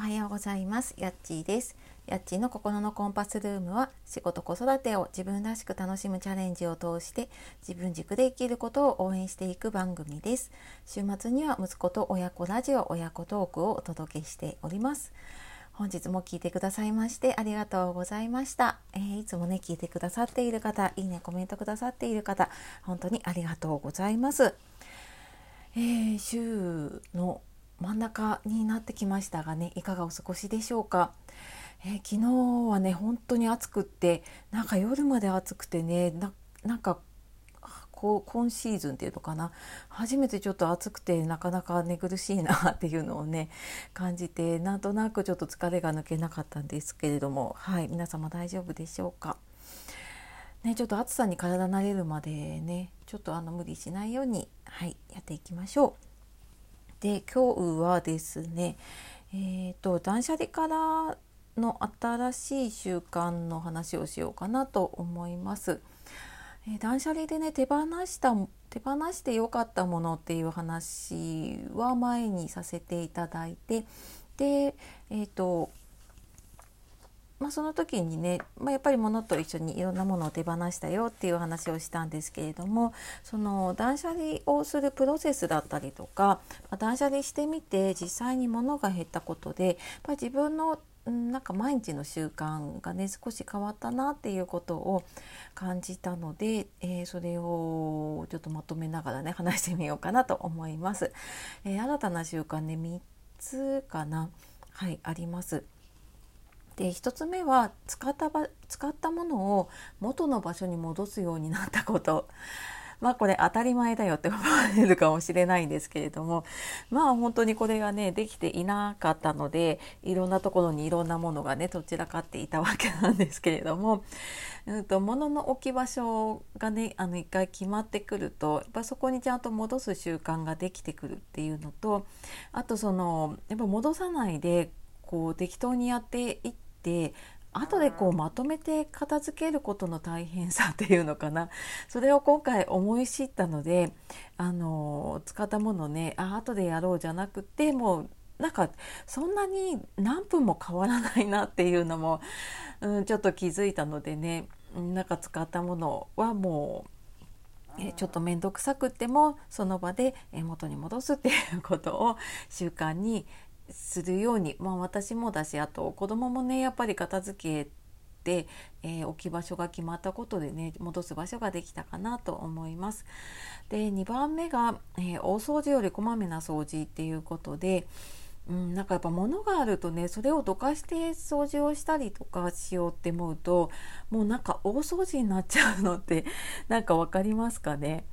おはようございます。やっちーです。やっちーの心のコンパスルームは仕事子育てを自分らしく楽しむチャレンジを通して自分軸で生きることを応援していく番組です。週末には息子と親子ラジオ親子トークをお届けしております。本日も聞いてくださいましてありがとうございました、えー、いつもね聞いてくださっている方いいねコメントくださっている方本当にありがとうございます。えー、週の真ん中になってきましたがねいかがお過ごしでしょうか、えー、昨日はね本当に暑くってなんか夜まで暑くてねなんかこう今シーズンっていうのかな？初めてちょっと暑くてなかなか寝苦しいなっていうのをね感じてなんとなくちょっと疲れが抜けなかったんですけれどもはい皆様大丈夫でしょうか？ね、ちょっと暑さに体慣れるまでねちょっとあの無理しないように、はい、やっていきましょう。で今日はですねえーと、断捨離からの新しい習慣の話をしようかなと思います。えー、断捨離でね手放した手放して良かったものっていう話は前にさせていただいてで、えーとあ、その時にね、まあ、やっぱり物と一緒にいろんなものを手放したよっていう話をしたんですけれどもその断捨離をするプロセスだったりとか、まあ、断捨離してみて実際に物が減ったことでやっぱり自分のなんか毎日の習慣がね少し変わったなっていうことを感じたので、えー、それをちょっとまとめながらね話してみようかなと思います。えー、新たな習慣ね3つかなはいあります。で1つ目は使ったば使ったものを元の場所に戻すようになったこと。まあこれ当たり前だよって思われるかもしれないんですけれども。まあ本当にこれがねできていなかったのでいろんなところにいろんなものがねどちらかっていたわけなんですけれども、うんと、物の置き場所がねあの一回決まってくるとやっぱそこにちゃんと戻す習慣ができてくるっていうのとあとそのやっぱ戻さないでこう適当にやっていってって後でこうまとめて片付けることの大変さっていうのかな。それを今回思い知ったのであの使ったものねあ後でやろうじゃなくてもうなんかそんなに何分も変わらないなっていうのも、うん、ちょっと気づいたのでねなんか使ったものはもうえちょっと面倒くさくってもその場で元に戻すっていうことを習慣にするように、まあ、私もだしあと子供もねやっぱり片付けて、えー、置き場所が決まったことでね戻す場所ができたかなと思います。で2番目が、えー、大掃除よりこまめな掃除っていうことで、うん、なんかやっぱ物があるとねそれをどかして掃除をしたりとかしようって思うともうなんか大掃除になっちゃうのってなんか分かりますかね？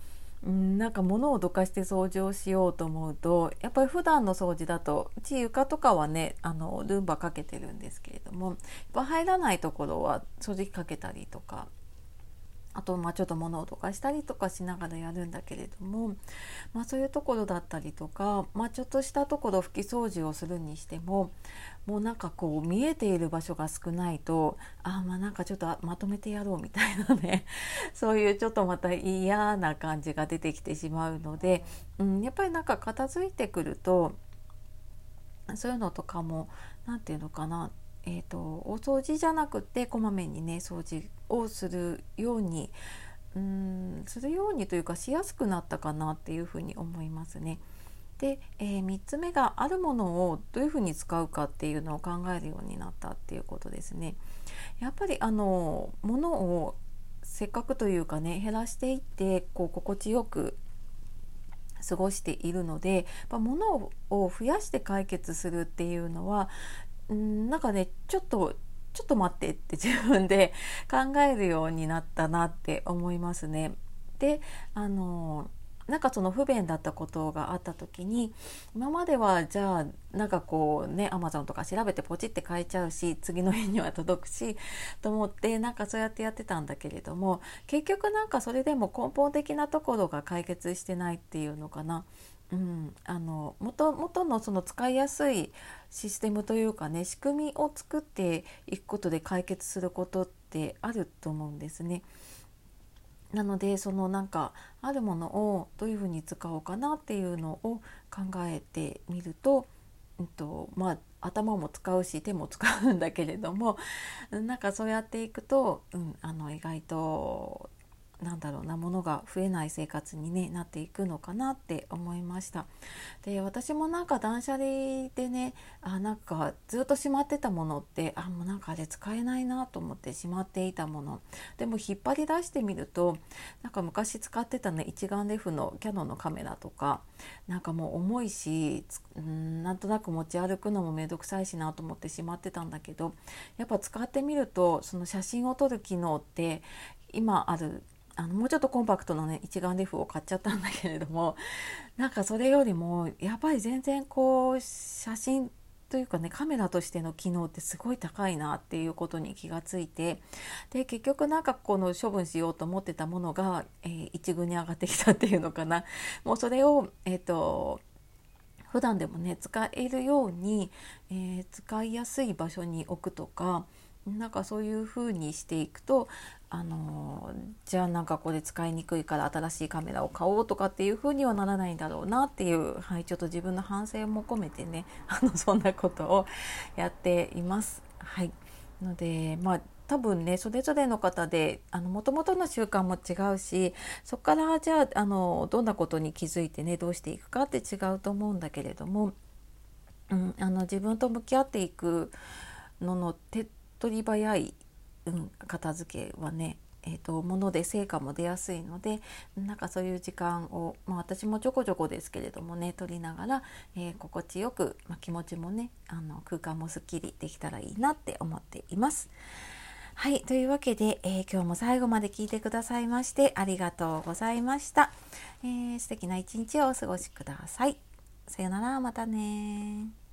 うん、なんか物をどかして掃除をしようと思うとやっぱり普段の掃除だとうち床とかはねあのルンバかけてるんですけれどもやっぱ入らないところは掃除機かけたりとかあとまあちょっと物をどかしたりとかしながらやるんだけれども、まあ、そういうところだったりとか、まあ、ちょっとしたところ拭き掃除をするにしてももうなんかこう見えている場所が少ないとあまあなんかちょっとまとめてやろうみたいなね そういうちょっとまた嫌な感じが出てきてしまうので、うん、やっぱりなんか片付いてくるとそういうのとかも何て言うのかなえーと、お掃除じゃなくてこまめにね掃除をするようにうんするようにというかしやすくなったかなっていうふうに思いますね。で、えー、3つ目があるものをどういうふうに使うかっていうのを考えるようになったっていうことですね。やっぱりあの物をせっかくというかね減らしていってこう心地よく過ごしているので、まあ、物を増やして解決するっていうのはんなんかねちょっとちょっと待ってって自分で 考えるようになったなって思いますね。であのなんかその不便だったことがあった時に今まではじゃあなんかこうねアマゾンとか調べてポチって買えちゃうし次の日には届くしと思ってなんかそうやってやってたんだけれども結局なんかそれでも根本的なところが解決してないっていうのかなうん、あの元々のその使いやすいシステムというかね仕組みを作っていくことで解決することってあると思うんですね。なのでそのなんかあるものをどういうふうに使おうかなっていうのを考えてみると、うんとまあ、頭も使うし手も使うんだけれどもなんかそうやっていくと、うん、あの意外となんだろうなものが増えない生活に、ね、なっていくのかなって思いました。で私もなんか断捨離でねあなんかずっとしまってたものってあもうなんかあれ使えないなと思ってしまっていたもの。でも引っ張り出してみるとなんか昔使ってたね一眼レフのキャノンのカメラとかなんかもう重いしうんなんとなく持ち歩くのも面倒くさいしなと思ってしまってたんだけどやっぱ使ってみるとその写真を撮る機能って今あるあのもうちょっとコンパクトなね一眼レフを買っちゃったんだけれども なんかそれよりもやっぱり全然こう写真というかねカメラとしての機能ってすごい高いなっていうことに気がついてで結局なんかこの処分しようと思ってたものが、えー、一軍に上がってきたっていうのかな。もうそれをえっ、ー、と普段でもね使えるように、えー、使いやすい場所に置くとかなんかそういう風にしていくとあのじゃあなんかこれ使いにくいから新しいカメラを買おうとかっていう風にはならないんだろうなっていう、はい、ちょっと自分の反省も込めてね あのそんなことをやっています。はいのでまあ多分ねそれぞれの方でもともとの習慣も違うしそこからじゃああのどんなことに気づいてねどうしていくかって違うと思うんだけれども、うん、あの自分と向き合っていくのの手取り早い、うん、片付けはねえーと、もので成果も出やすいのでなんかそういう時間を、まあ、私もちょこちょこですけれどもね取りながら、えー、心地よく、まあ、気持ちもねあの空間もすっきりできたらいいなって思っています。はいというわけで、えー、今日も最後まで聞いてくださいましてありがとうございました。えー、素敵な一日をお過ごしください。さよならまたね